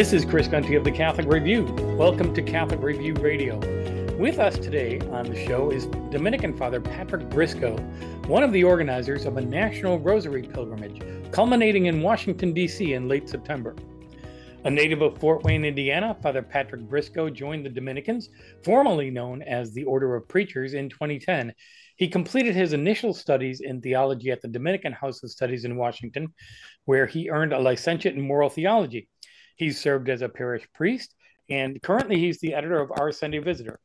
This is Chris Gunty of the Catholic Review. Welcome to Catholic Review Radio. With us today on the show is Dominican Father Patrick Briscoe, one of the organizers of a national rosary pilgrimage culminating in Washington, D.C. in late September. A native of Fort Wayne, Indiana, Father Patrick Briscoe joined the Dominicans, formerly known as the Order of Preachers, in 2010. He completed his initial studies in theology at the Dominican House of Studies in Washington, where he earned a licentiate in moral theology. He's served as a parish priest, and currently he's the editor of Our Sunday Visitor.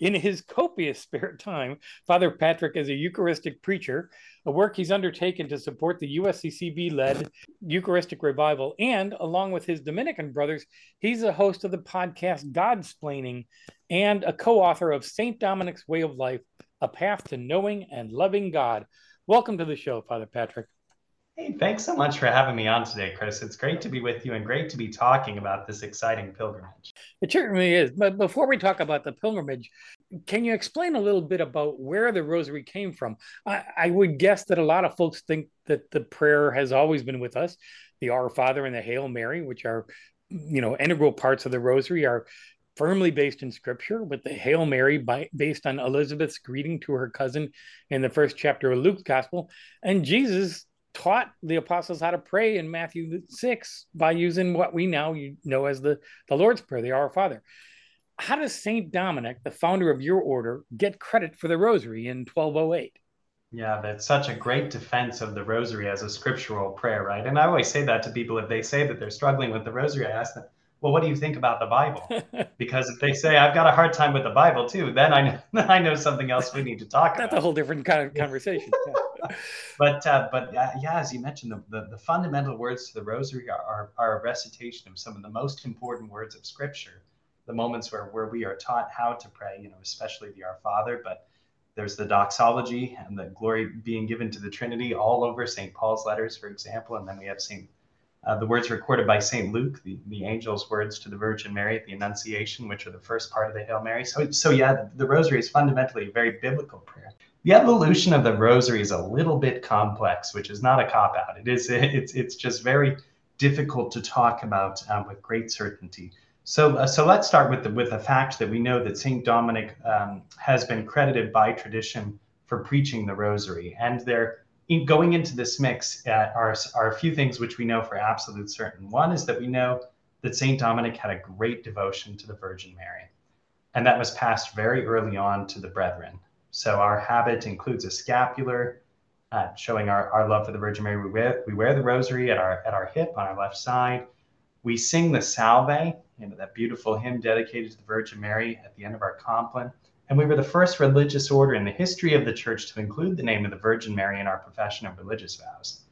In his copious spare time, Father Patrick is a Eucharistic preacher, a work he's undertaken to support the USCCB led Eucharistic revival. And along with his Dominican brothers, he's a host of the podcast Godsplaining and a co author of St. Dominic's Way of Life A Path to Knowing and Loving God. Welcome to the show, Father Patrick. Hey, thanks so much for having me on today, Chris. It's great to be with you and great to be talking about this exciting pilgrimage. It certainly is. But before we talk about the pilgrimage, can you explain a little bit about where the rosary came from? I, I would guess that a lot of folks think that the prayer has always been with us. The Our Father and the Hail Mary, which are, you know, integral parts of the rosary, are firmly based in scripture with the hail mary by, based on elizabeth's greeting to her cousin in the first chapter of luke's gospel and jesus taught the apostles how to pray in Matthew 6 by using what we now know as the, the Lord's Prayer, the Our Father. How does St. Dominic, the founder of your order, get credit for the rosary in 1208? Yeah, that's such a great defense of the rosary as a scriptural prayer, right? And I always say that to people if they say that they're struggling with the rosary, I ask them, well, what do you think about the Bible? Because if they say I've got a hard time with the Bible too, then I know I know something else we need to talk That's about. That's a whole different kind of conversation. but uh, but uh, yeah, as you mentioned, the, the, the, fundamental words to the Rosary are, are, a recitation of some of the most important words of Scripture. The moments where where we are taught how to pray, you know, especially the Our Father, but there's the doxology and the glory being given to the Trinity all over St. Paul's letters, for example, and then we have St. Uh, the words recorded by St. Luke, the, the angel's words to the Virgin Mary at the Annunciation, which are the first part of the Hail Mary. So, so yeah, the, the Rosary is fundamentally a very biblical prayer. The evolution of the Rosary is a little bit complex, which is not a cop out. It is it's it's just very difficult to talk about um, with great certainty. So, uh, so let's start with the with the fact that we know that Saint Dominic um, has been credited by tradition for preaching the Rosary, and there in going into this mix uh, are, are a few things which we know for absolute certain. One is that we know that St. Dominic had a great devotion to the Virgin Mary, and that was passed very early on to the brethren. So our habit includes a scapular, uh, showing our, our love for the Virgin Mary. We wear, we wear the rosary at our, at our hip on our left side. We sing the Salve, you know, that beautiful hymn dedicated to the Virgin Mary at the end of our compline and we were the first religious order in the history of the church to include the name of the Virgin Mary in our profession of religious vows.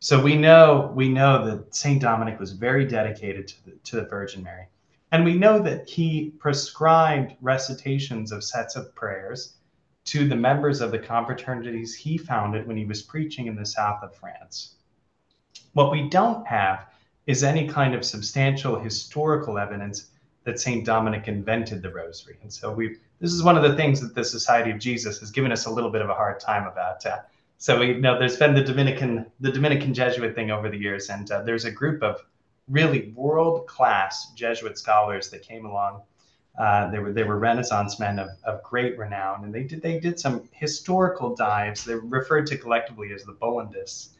So we know we know that Saint Dominic was very dedicated to the, to the Virgin Mary, and we know that he prescribed recitations of sets of prayers to the members of the confraternities he founded when he was preaching in the south of France. What we don't have is any kind of substantial historical evidence that Saint Dominic invented the Rosary, and so we this is one of the things that the Society of Jesus has given us a little bit of a hard time about. Uh, so we know there's been the Dominican the Dominican Jesuit thing over the years, and uh, there's a group of really world class Jesuit scholars that came along. Uh, they were they were Renaissance men of, of great renown, and they did they did some historical dives. They're referred to collectively as the Bollandists,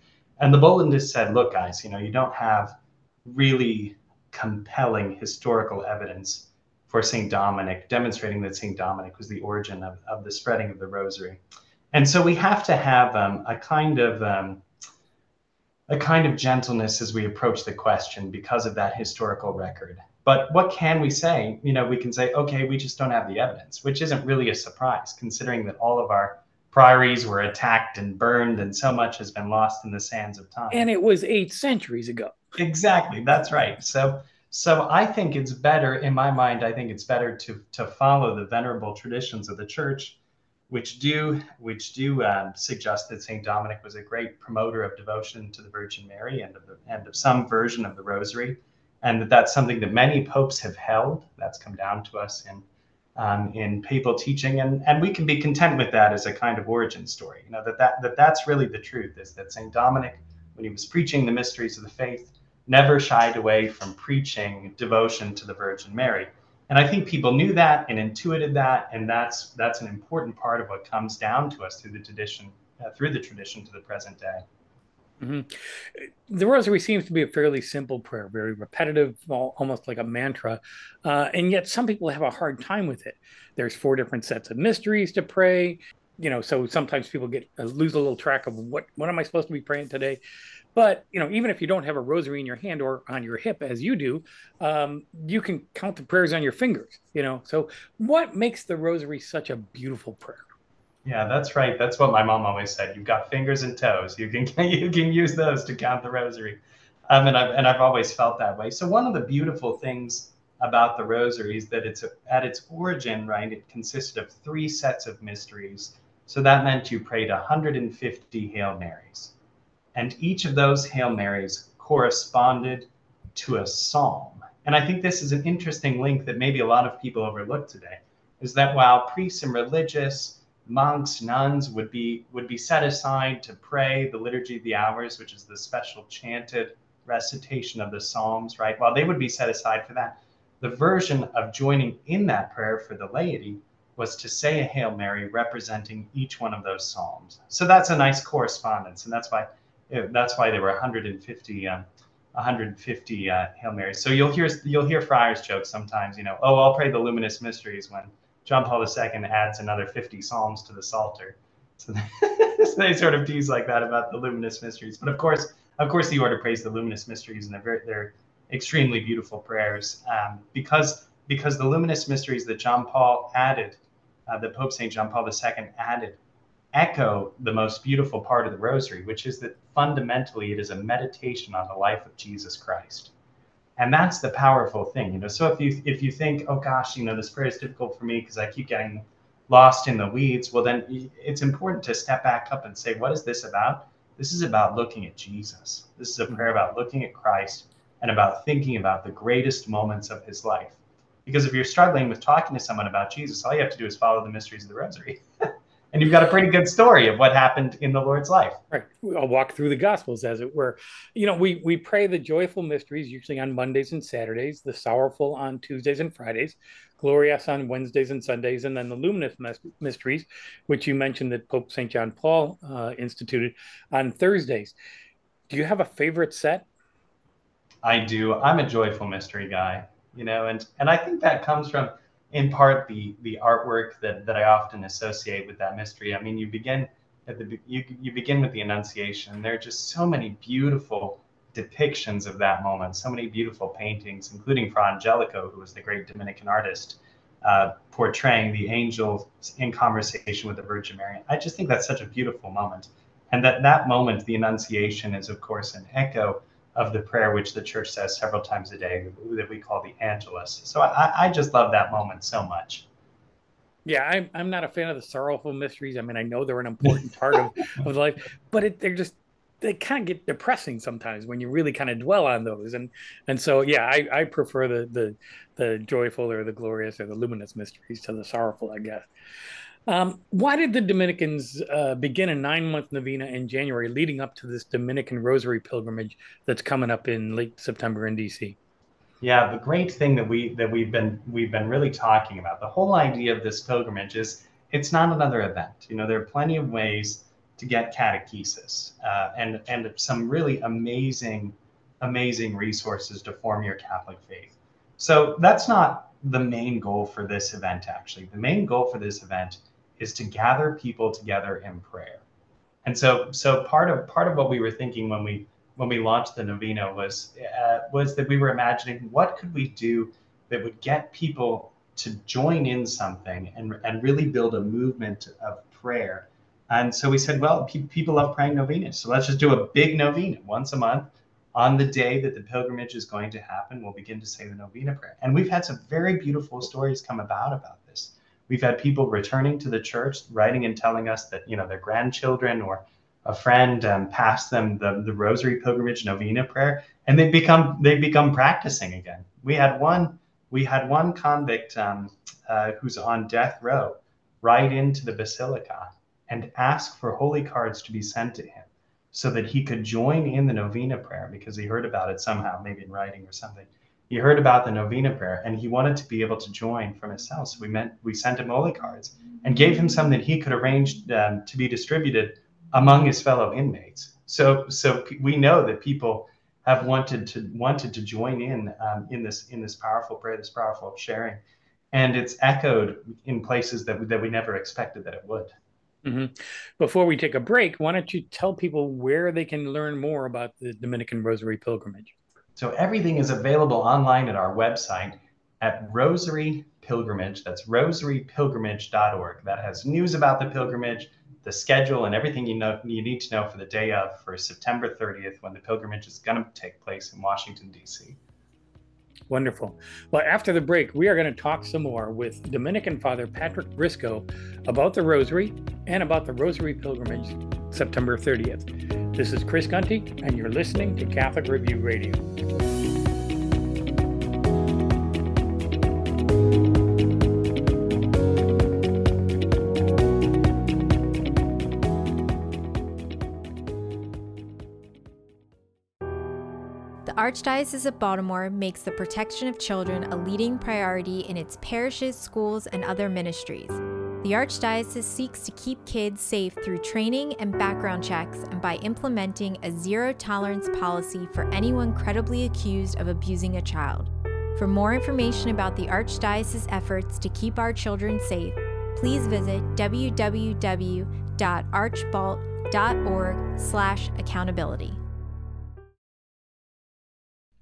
and the Bollandists said, "Look, guys, you know you don't have really compelling historical evidence." for St. Dominic, demonstrating that St. Dominic was the origin of, of the spreading of the rosary. And so we have to have um, a kind of um, a kind of gentleness as we approach the question because of that historical record. But what can we say? You know, we can say, okay, we just don't have the evidence, which isn't really a surprise, considering that all of our priories were attacked and burned, and so much has been lost in the sands of time. And it was eight centuries ago. Exactly, that's right. So, so I think it's better, in my mind, I think it's better to to follow the venerable traditions of the church, which do which do um, suggest that Saint Dominic was a great promoter of devotion to the Virgin Mary and of the, and of some version of the Rosary, and that that's something that many popes have held. That's come down to us in um, in papal teaching, and and we can be content with that as a kind of origin story. You know that that that that's really the truth is that Saint Dominic, when he was preaching the mysteries of the faith, never shied away from preaching devotion to the Virgin Mary. And I think people knew that and intuited that, and that's that's an important part of what comes down to us through the tradition, uh, through the tradition to the present day. Mm-hmm. The rosary seems to be a fairly simple prayer, very repetitive, almost like a mantra. Uh, and yet some people have a hard time with it. There's four different sets of mysteries to pray. You know, so sometimes people get uh, lose a little track of what what am I supposed to be praying today. But you know, even if you don't have a rosary in your hand or on your hip as you do, um, you can count the prayers on your fingers. You know, so what makes the rosary such a beautiful prayer? Yeah, that's right. That's what my mom always said. You've got fingers and toes. You can you can use those to count the rosary. Um, and I've and I've always felt that way. So one of the beautiful things about the rosary is that it's at its origin, right? It consisted of three sets of mysteries. So that meant you prayed 150 Hail Marys, and each of those Hail Marys corresponded to a psalm. And I think this is an interesting link that maybe a lot of people overlook today. Is that while priests and religious monks, nuns would be would be set aside to pray the liturgy of the hours, which is the special chanted recitation of the psalms, right? While they would be set aside for that, the version of joining in that prayer for the laity was to say a Hail Mary representing each one of those psalms. So that's a nice correspondence, and that's why that's why there were 150 um, 150 uh, Hail Marys. So you'll hear you'll hear friars joke sometimes, you know, oh, I'll pray the luminous mysteries when John Paul II adds another 50 psalms to the Psalter. So they sort of tease like that about the luminous mysteries. But of course, of course, the order prays the luminous mysteries, and they're very, they're extremely beautiful prayers um, because because the luminous mysteries that John Paul added, uh, that Pope Saint John Paul II added, echo the most beautiful part of the Rosary, which is that fundamentally it is a meditation on the life of Jesus Christ and that's the powerful thing you know. So if you if you think oh gosh you know this prayer is difficult for me because i keep getting lost in the weeds well then it's important to step back up and say what is this about? This is about looking at jesus. This is a mm-hmm. prayer about looking at christ and about thinking about the greatest moments of his life. Because if you're struggling with talking to someone about jesus all you have to do is follow the mysteries of the rosary and you've got a pretty good story of what happened in the Lord's life. Right. I'll walk through the Gospels, as it were. You know, we we pray the joyful mysteries usually on Mondays and Saturdays, the sorrowful on Tuesdays and Fridays, glorious on Wednesdays and Sundays, and then the luminous mysteries, which you mentioned that Pope Saint John Paul uh, instituted on Thursdays. Do you have a favorite set? I do. I'm a joyful mystery guy, you know, and and I think that comes from in part the the artwork that that I often associate with that mystery. I mean, you begin at the you you begin with the Annunciation. There are just so many beautiful depictions of that moment, so many beautiful paintings, including Fra Angelico, who was the great Dominican artist, uh, portraying the angel in conversation with the Virgin Mary. I just think that's such a beautiful moment, and that that moment, the Annunciation, is of course an echo of the prayer, which the church says several times a day, that we call the Angelus. So I, I just love that moment so much. Yeah, I'm, I'm not a fan of the sorrowful mysteries. I mean, I know they're an important part of, of life, but it, they're just they kind of get depressing sometimes when you really kind of dwell on those. And and so yeah, I, I prefer the the the joyful or the glorious or the luminous mysteries to the sorrowful, I guess. Um, why did the Dominicans uh, begin a nine month novena in January leading up to this Dominican Rosary pilgrimage that's coming up in late September in DC? Yeah, the great thing that we that we've been we've been really talking about the whole idea of this pilgrimage is it's not another event. You know, there are plenty of ways to get catechesis uh, and and some really amazing amazing resources to form your Catholic faith. So that's not the main goal for this event. Actually, the main goal for this event is to gather people together in prayer. And so, so part of part of what we were thinking when we when we launched the novena was uh, was that we were imagining what could we do that would get people to join in something and and really build a movement of prayer And so we said, well, pe- people love praying novenas. So let's just do a big novena once a month. On the day that the pilgrimage is going to happen, we'll begin to say the novena prayer. And we've had some very beautiful stories come about about. We've had people returning to the church, writing and telling us that, you know, their grandchildren or a friend um, passed them the, the rosary pilgrimage novena prayer and they've become they've become practicing again. We had one we had one convict um, uh, who's on death row ride into the basilica and ask for holy cards to be sent to him so that he could join in the novena prayer because he heard about it somehow maybe in writing or something he heard about the novena prayer and he wanted to be able to join from his cell so we meant we sent him holy cards and gave him some that he could arrange um, to be distributed among his fellow inmates. So so we know that people have wanted to wanted to join in um, in this in this powerful prayer, this powerful sharing, and it's echoed in places that that we never expected that it would. Mm-hmm. Before we take a break, why don't you tell people where they can learn more about the Dominican Rosary Pilgrimage? So everything is available online at our website at Rosary Pilgrimage. That's rosarypilgrimage.org. That has news about the pilgrimage the schedule and everything you know you need to know for the day of for September 30th when the pilgrimage is going to take place in Washington D.C. Wonderful. Well, after the break, we are going to talk some more with Dominican Father Patrick Briscoe about the Rosary and about the Rosary pilgrimage September 30th. This is Chris Gunty, and you're listening to Catholic Review Radio. The Archdiocese of Baltimore makes the protection of children a leading priority in its parishes, schools, and other ministries. The Archdiocese seeks to keep kids safe through training and background checks and by implementing a zero tolerance policy for anyone credibly accused of abusing a child. For more information about the Archdiocese efforts to keep our children safe, please visit www.archbalt.org/accountability.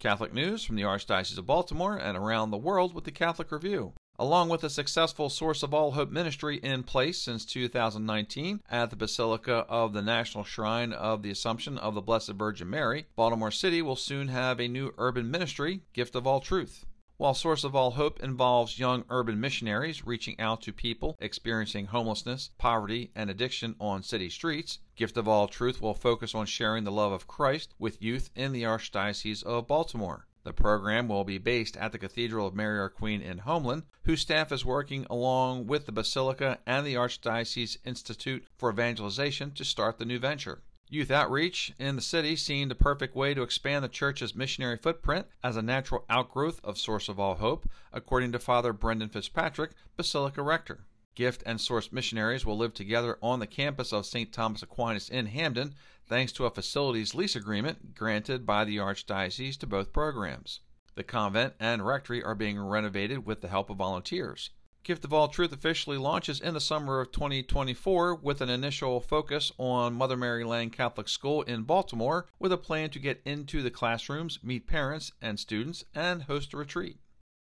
Catholic news from the Archdiocese of Baltimore and around the world with the Catholic Review. Along with a successful Source of All Hope ministry in place since 2019 at the Basilica of the National Shrine of the Assumption of the Blessed Virgin Mary, Baltimore City will soon have a new urban ministry, Gift of All Truth. While Source of All Hope involves young urban missionaries reaching out to people experiencing homelessness, poverty, and addiction on city streets, Gift of All Truth will focus on sharing the love of Christ with youth in the Archdiocese of Baltimore. The program will be based at the Cathedral of Mary Our Queen in Homeland, whose staff is working along with the Basilica and the Archdiocese Institute for Evangelization to start the new venture. Youth outreach in the city seemed a perfect way to expand the church's missionary footprint as a natural outgrowth of Source of All Hope, according to Father Brendan Fitzpatrick, Basilica Rector. Gift and Source missionaries will live together on the campus of St. Thomas Aquinas in Hampden, thanks to a facilities lease agreement granted by the Archdiocese to both programs. The convent and rectory are being renovated with the help of volunteers. Gift of All Truth officially launches in the summer of 2024 with an initial focus on Mother Mary Lange Catholic School in Baltimore with a plan to get into the classrooms, meet parents and students, and host a retreat.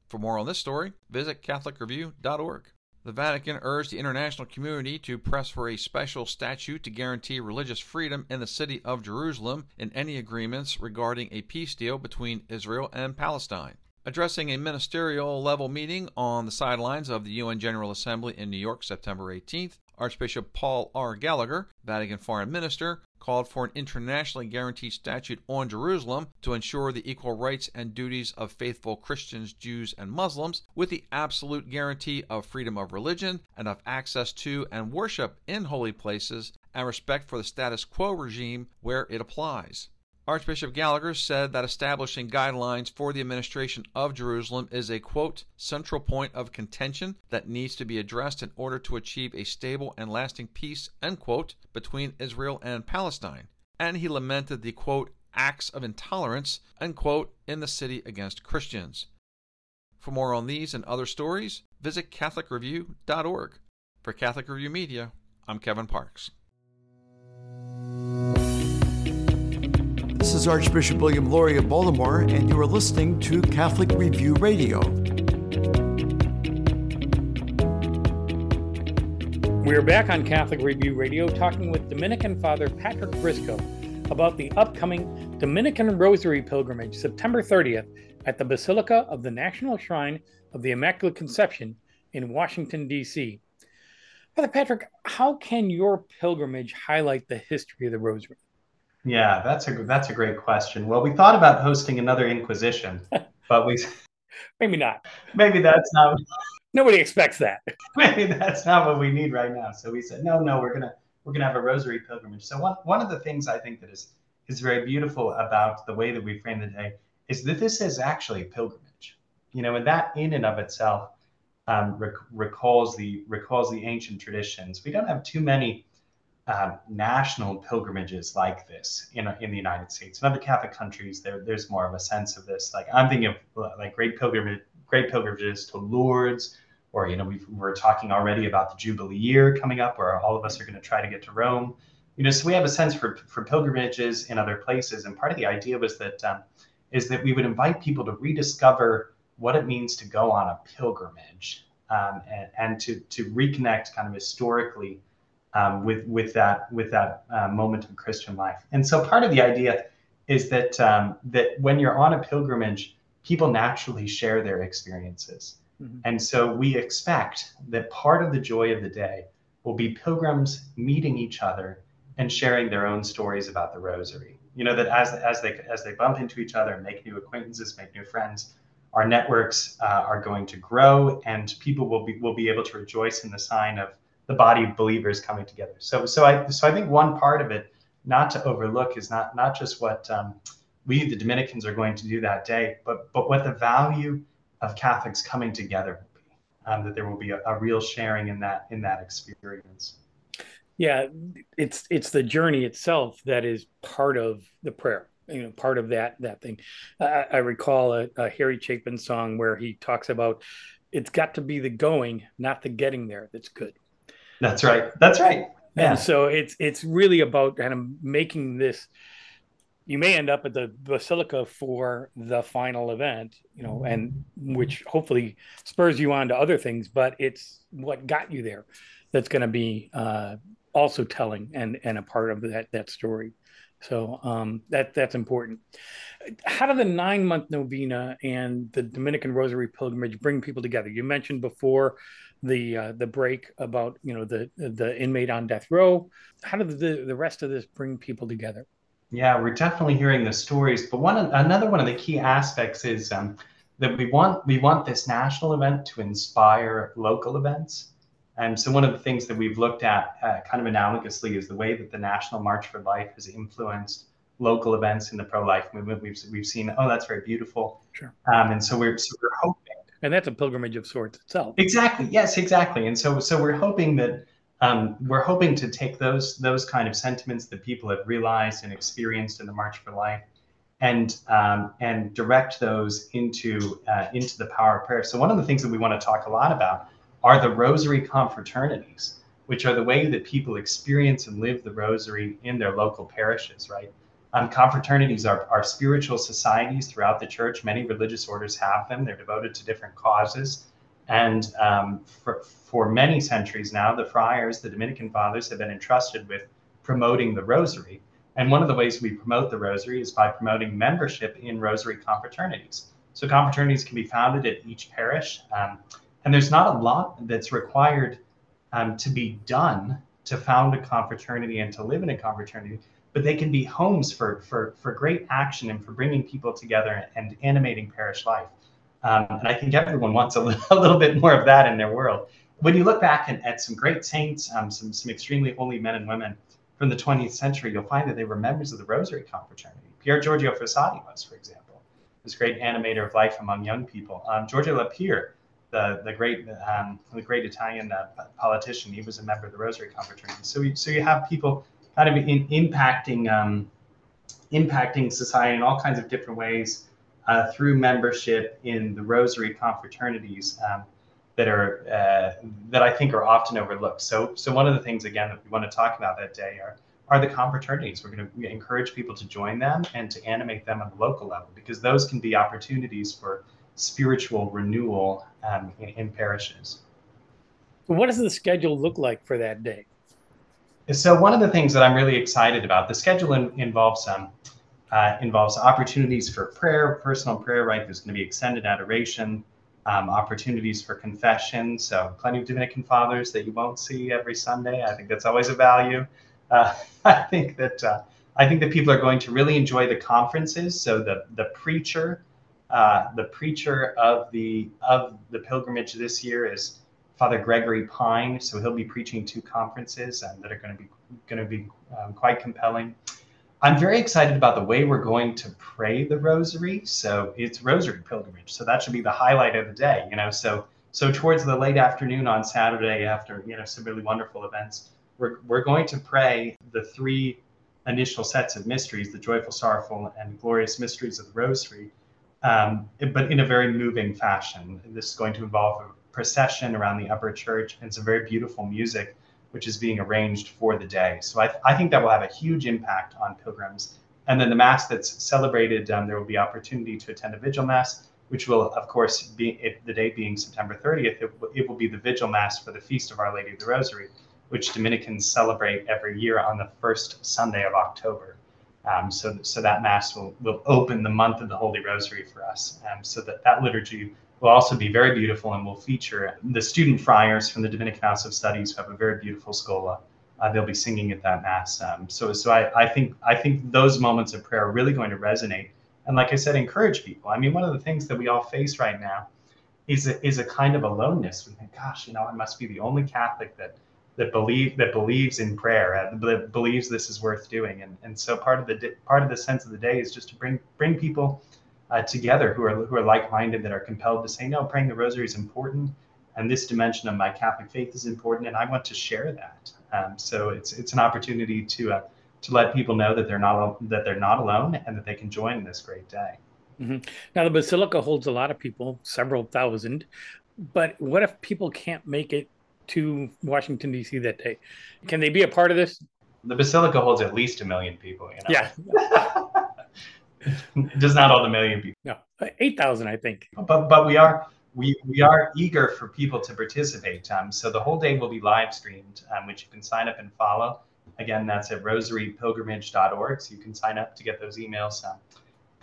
For more on this story, visit CatholicReview.org. The Vatican urged the international community to press for a special statute to guarantee religious freedom in the city of Jerusalem in any agreements regarding a peace deal between Israel and Palestine. Addressing a ministerial level meeting on the sidelines of the UN General Assembly in New York September 18th, Archbishop Paul R. Gallagher, Vatican Foreign Minister, called for an internationally guaranteed statute on Jerusalem to ensure the equal rights and duties of faithful Christians, Jews, and Muslims, with the absolute guarantee of freedom of religion and of access to and worship in holy places, and respect for the status quo regime where it applies. Archbishop Gallagher said that establishing guidelines for the administration of Jerusalem is a quote central point of contention that needs to be addressed in order to achieve a stable and lasting peace end quote between Israel and Palestine. And he lamented the quote acts of intolerance end quote in the city against Christians. For more on these and other stories, visit catholicreview.org. For Catholic Review Media, I'm Kevin Parks. This is Archbishop William Lori of Baltimore, and you are listening to Catholic Review Radio. We are back on Catholic Review Radio talking with Dominican Father Patrick Briscoe about the upcoming Dominican Rosary Pilgrimage, September 30th, at the Basilica of the National Shrine of the Immaculate Conception in Washington, D.C. Father Patrick, how can your pilgrimage highlight the history of the Rosary? Yeah, that's a that's a great question. Well, we thought about hosting another Inquisition, but we maybe not. Maybe that's not Nobody expects that. Maybe that's not what we need right now. So we said, no, no, we're gonna we're gonna have a rosary pilgrimage. So one one of the things I think that is is very beautiful about the way that we frame the day is that this is actually a pilgrimage. You know, and that in and of itself um, rec- recalls the recalls the ancient traditions. We don't have too many um, national pilgrimages like this in, in the United States. In other Catholic countries, there, there's more of a sense of this. Like I'm thinking of like great pilgrimage, great pilgrimages to Lourdes, or you know we are talking already about the jubilee year coming up where all of us are going to try to get to rome you know so we have a sense for, for pilgrimages in other places and part of the idea was that um, is that we would invite people to rediscover what it means to go on a pilgrimage um, and, and to, to reconnect kind of historically um, with with that with that uh, moment of Christian life. And so part of the idea is that um, that when you're on a pilgrimage, people naturally share their experiences. Mm-hmm. And so we expect that part of the joy of the day will be pilgrims meeting each other and sharing their own stories about the rosary. You know that as as they as they bump into each other, make new acquaintances, make new friends, our networks uh, are going to grow, and people will be will be able to rejoice in the sign of the body of believers coming together. So so I so I think one part of it not to overlook is not not just what um, we the Dominicans are going to do that day, but but what the value of Catholics coming together will be. Um, that there will be a, a real sharing in that in that experience. Yeah, it's it's the journey itself that is part of the prayer. You know, part of that that thing. I, I recall a, a Harry Chapin song where he talks about it's got to be the going, not the getting there. That's good. That's right. That's right. Yeah. And so it's it's really about kind of making this you may end up at the basilica for the final event you know and which hopefully spurs you on to other things but it's what got you there that's going to be uh, also telling and and a part of that that story so um, that that's important how do the nine month novena and the dominican rosary pilgrimage bring people together you mentioned before the uh, the break about you know the the inmate on death row how do the the rest of this bring people together yeah, we're definitely hearing the stories, but one another one of the key aspects is um, that we want we want this national event to inspire local events. And so one of the things that we've looked at, uh, kind of analogously, is the way that the National March for Life has influenced local events in the pro-life movement. We've we've seen, oh, that's very beautiful. Sure. Um, and so we're so we're hoping. And that's a pilgrimage of sorts itself. Exactly. Yes. Exactly. And so so we're hoping that um, we're hoping to take those those kind of sentiments that people have realized and experienced in the March for Life, and um, and direct those into uh, into the power of prayer. So one of the things that we want to talk a lot about are the Rosary confraternities, which are the way that people experience and live the Rosary in their local parishes. Right. Um, confraternities are, are spiritual societies throughout the church. Many religious orders have them. They're devoted to different causes. And um, for, for many centuries now, the friars, the Dominican fathers, have been entrusted with promoting the rosary. And one of the ways we promote the rosary is by promoting membership in rosary confraternities. So confraternities can be founded at each parish. Um, and there's not a lot that's required um, to be done to found a confraternity and to live in a confraternity, but they can be homes for, for, for great action and for bringing people together and animating parish life. Um, and I think everyone wants a little, a little, bit more of that in their world. When you look back at, at some great saints, um, some, some extremely holy men and women from the 20th century, you'll find that they were members of the Rosary Confraternity. Pier Giorgio Frassati was, for example, this great animator of life among young people. Um, Giorgio La Pira, the, the great um, the great Italian uh, politician, he was a member of the Rosary Confraternity. So, so you have people kind of in, impacting um, impacting society in all kinds of different ways uh, through membership in the Rosary confraternities um, that are uh, that I think are often overlooked. So, so one of the things again that we want to talk about that day are are the confraternities. We're going to encourage people to join them and to animate them on the local level because those can be opportunities for spiritual renewal um, in, in parishes. What does the schedule look like for that day? So one of the things that I'm really excited about, the schedule in, involves um, uh, involves opportunities for prayer, personal prayer. Right, there's going to be extended adoration, um, opportunities for confession. So plenty of Dominican fathers that you won't see every Sunday. I think that's always a value. Uh, I think that uh, I think that people are going to really enjoy the conferences. So the the preacher, uh, the preacher of the of the pilgrimage this year is Father Gregory Pine. So he'll be preaching two conferences um, that are going to be going to be um, quite compelling. I'm very excited about the way we're going to pray the Rosary. So it's Rosary pilgrimage. So that should be the highlight of the day. You know, so so towards the late afternoon on Saturday, after you know some really wonderful events, we're we're going to pray the three initial sets of mysteries, the joyful, sorrowful, and glorious mysteries of the Rosary, um, but in a very moving fashion. This is going to involve procession around the upper church and some very beautiful music, which is being arranged for the day. So I, I think that will have a huge impact on pilgrims. And then the Mass that's celebrated, um, there will be opportunity to attend a Vigil Mass, which will, of course, be the date being September 30th, it, it will be the Vigil Mass for the Feast of Our Lady of the Rosary which Dominicans celebrate every year on the first Sunday of October. Um, so, so that Mass will, will open the month of the Holy Rosary for us. Um, so that, that liturgy will also be very beautiful and will feature the student friars from the Dominican House of Studies who have a very beautiful schola. Uh, they'll be singing at that Mass. Um, so so I, I think I think those moments of prayer are really going to resonate. And like I said, encourage people. I mean, one of the things that we all face right now is a, is a kind of aloneness. We think, gosh, you know, I must be the only Catholic that that believe that believes in prayer, uh, that believes this is worth doing. And and so part of the part of the sense of the day is just to bring bring people uh, together who are who are like-minded that are compelled to say no, praying the Rosary is important, and this dimension of my Catholic faith is important, and I want to share that. Um, so it's it's an opportunity to uh, to let people know that they're not that they're not alone and that they can join in this great day. Mm-hmm. Now the Basilica holds a lot of people, several thousand. But what if people can't make it to Washington D.C. that day. Can they be a part of this? The Basilica holds at least a million people. You know? Yeah. Just not all the million people. No, eight thousand, I think. But but we are we we are eager for people to participate. Um, so the whole day will be live streamed, um, which you can sign up and follow. Again, that's at rosarypilgrimage.org, so you can sign up to get those emails. Um,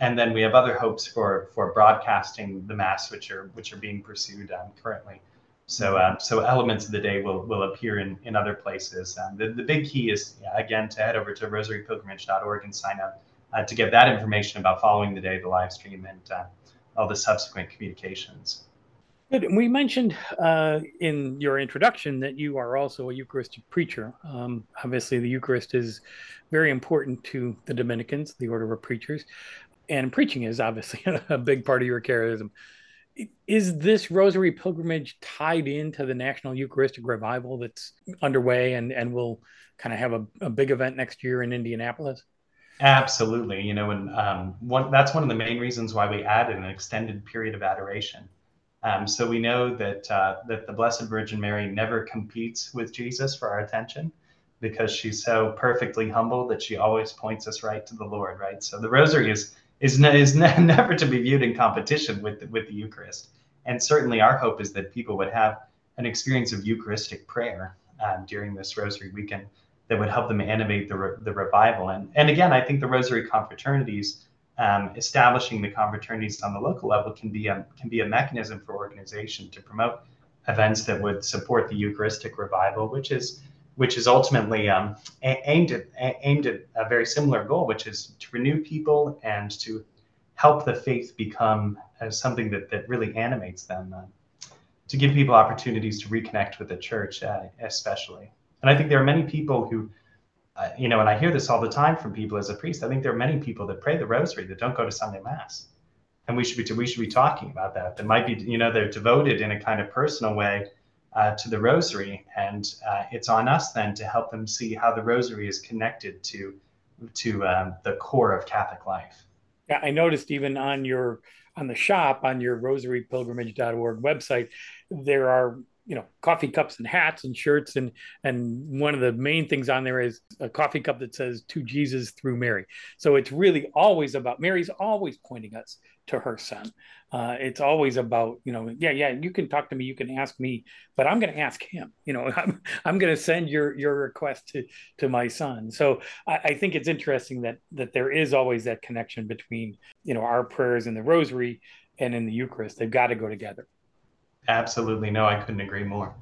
and then we have other hopes for for broadcasting the mass, which are which are being pursued um, currently. So, um, so elements of the day will, will appear in, in other places. Um, the, the big key is, again, to head over to rosarypilgrimage.org and sign up uh, to get that information about following the day, the live stream, and uh, all the subsequent communications. Good. We mentioned uh, in your introduction that you are also a Eucharistic preacher. Um, obviously, the Eucharist is very important to the Dominicans, the order of preachers, and preaching is obviously a big part of your charism is this rosary pilgrimage tied into the national eucharistic revival that's underway and and will kind of have a, a big event next year in indianapolis absolutely you know and um, one that's one of the main reasons why we added an extended period of adoration. Um, so we know that uh, that the blessed virgin mary never competes with jesus for our attention because she's so perfectly humble that she always points us right to the lord right? So the rosary is is, ne- is ne- never to be viewed in competition with the, with the Eucharist. And certainly, our hope is that people would have an experience of Eucharistic prayer um, during this Rosary weekend that would help them animate the, re- the revival. And, and again, I think the Rosary confraternities, um, establishing the confraternities on the local level, can be a, can be a mechanism for organization to promote events that would support the Eucharistic revival, which is which is ultimately um, aimed at aimed at a very similar goal, which is to renew people and to help the faith become uh, something that that really animates them, uh, to give people opportunities to reconnect with the church, uh, especially. And I think there are many people who, uh, you know, and I hear this all the time from people as a priest. I think there are many people that pray the Rosary that don't go to Sunday Mass, and we should be we should be talking about that. That might be, you know, they're devoted in a kind of personal way uh, to the rosary, and uh, it's on us then to help them see how the rosary is connected to to um, the core of Catholic life. Yeah, I noticed even on your on the shop on your rosarypilgrimage.org website, there are you know coffee cups and hats and shirts and and one of the main things on there is a coffee cup that says to jesus through mary so it's really always about mary's always pointing us to her son. Uh, it's always about, you know, yeah, yeah, you can talk to me, you can ask me, but I'm going to ask him. You know, I'm, I'm going to send your your request to to my son. So I, I think it's interesting that that there is always that connection between, you know, our prayers in the Rosary and in the Eucharist. They've got to go together. Absolutely, no, I couldn't agree more.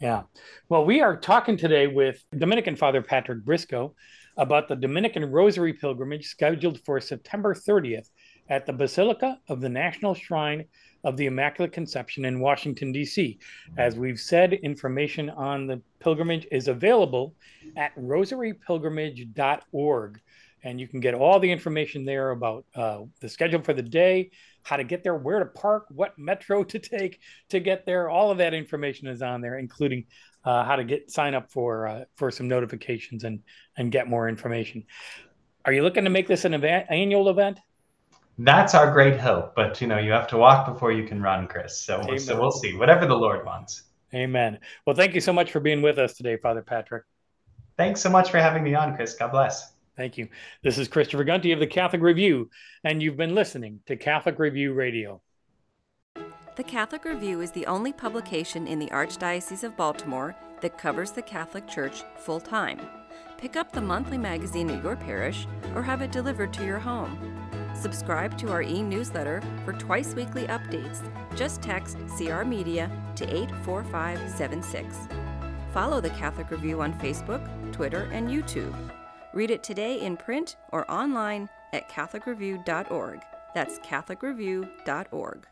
Yeah. Well, we are talking today with Dominican Father Patrick Briscoe about the Dominican Rosary pilgrimage scheduled for September 30th at the Basilica of the National Shrine of the Immaculate Conception in Washington, D.C. As we've said, information on the pilgrimage is available at rosarypilgrimage.org. And you can get all the information there about uh, the schedule for the day, how to get there, where to park, what metro to take to get there. All of that information is on there, including uh, how to get sign up for uh, for some notifications and and get more information. Are you looking to make this an event, annual event? That's our great hope, but you know, you have to walk before you can run, Chris. So, Amen. so we'll see. Whatever the Lord wants. Amen. Well, thank you so much for being with us today, Father Patrick. Thanks so much for having me on, Chris. God bless. Thank you. This is Christopher Gunty of the Catholic Review, and you've been listening to Catholic Review Radio. The Catholic Review is the only publication in the Archdiocese of Baltimore that covers the Catholic Church full time. Pick up the monthly magazine at your parish or have it delivered to your home. Subscribe to our e newsletter for twice weekly updates. Just text CR Media to 84576. Follow the Catholic Review on Facebook, Twitter, and YouTube. Read it today in print or online at CatholicReview.org. That's CatholicReview.org.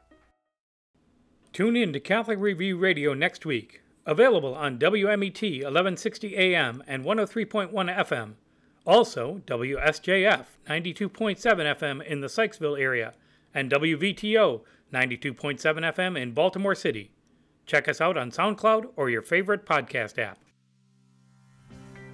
Tune in to Catholic Review Radio next week. Available on WMET 1160 AM and 103.1 FM also, WSJF 92.7 FM in the Sykesville area and WVTO 92.7 FM in Baltimore City. Check us out on SoundCloud or your favorite podcast app.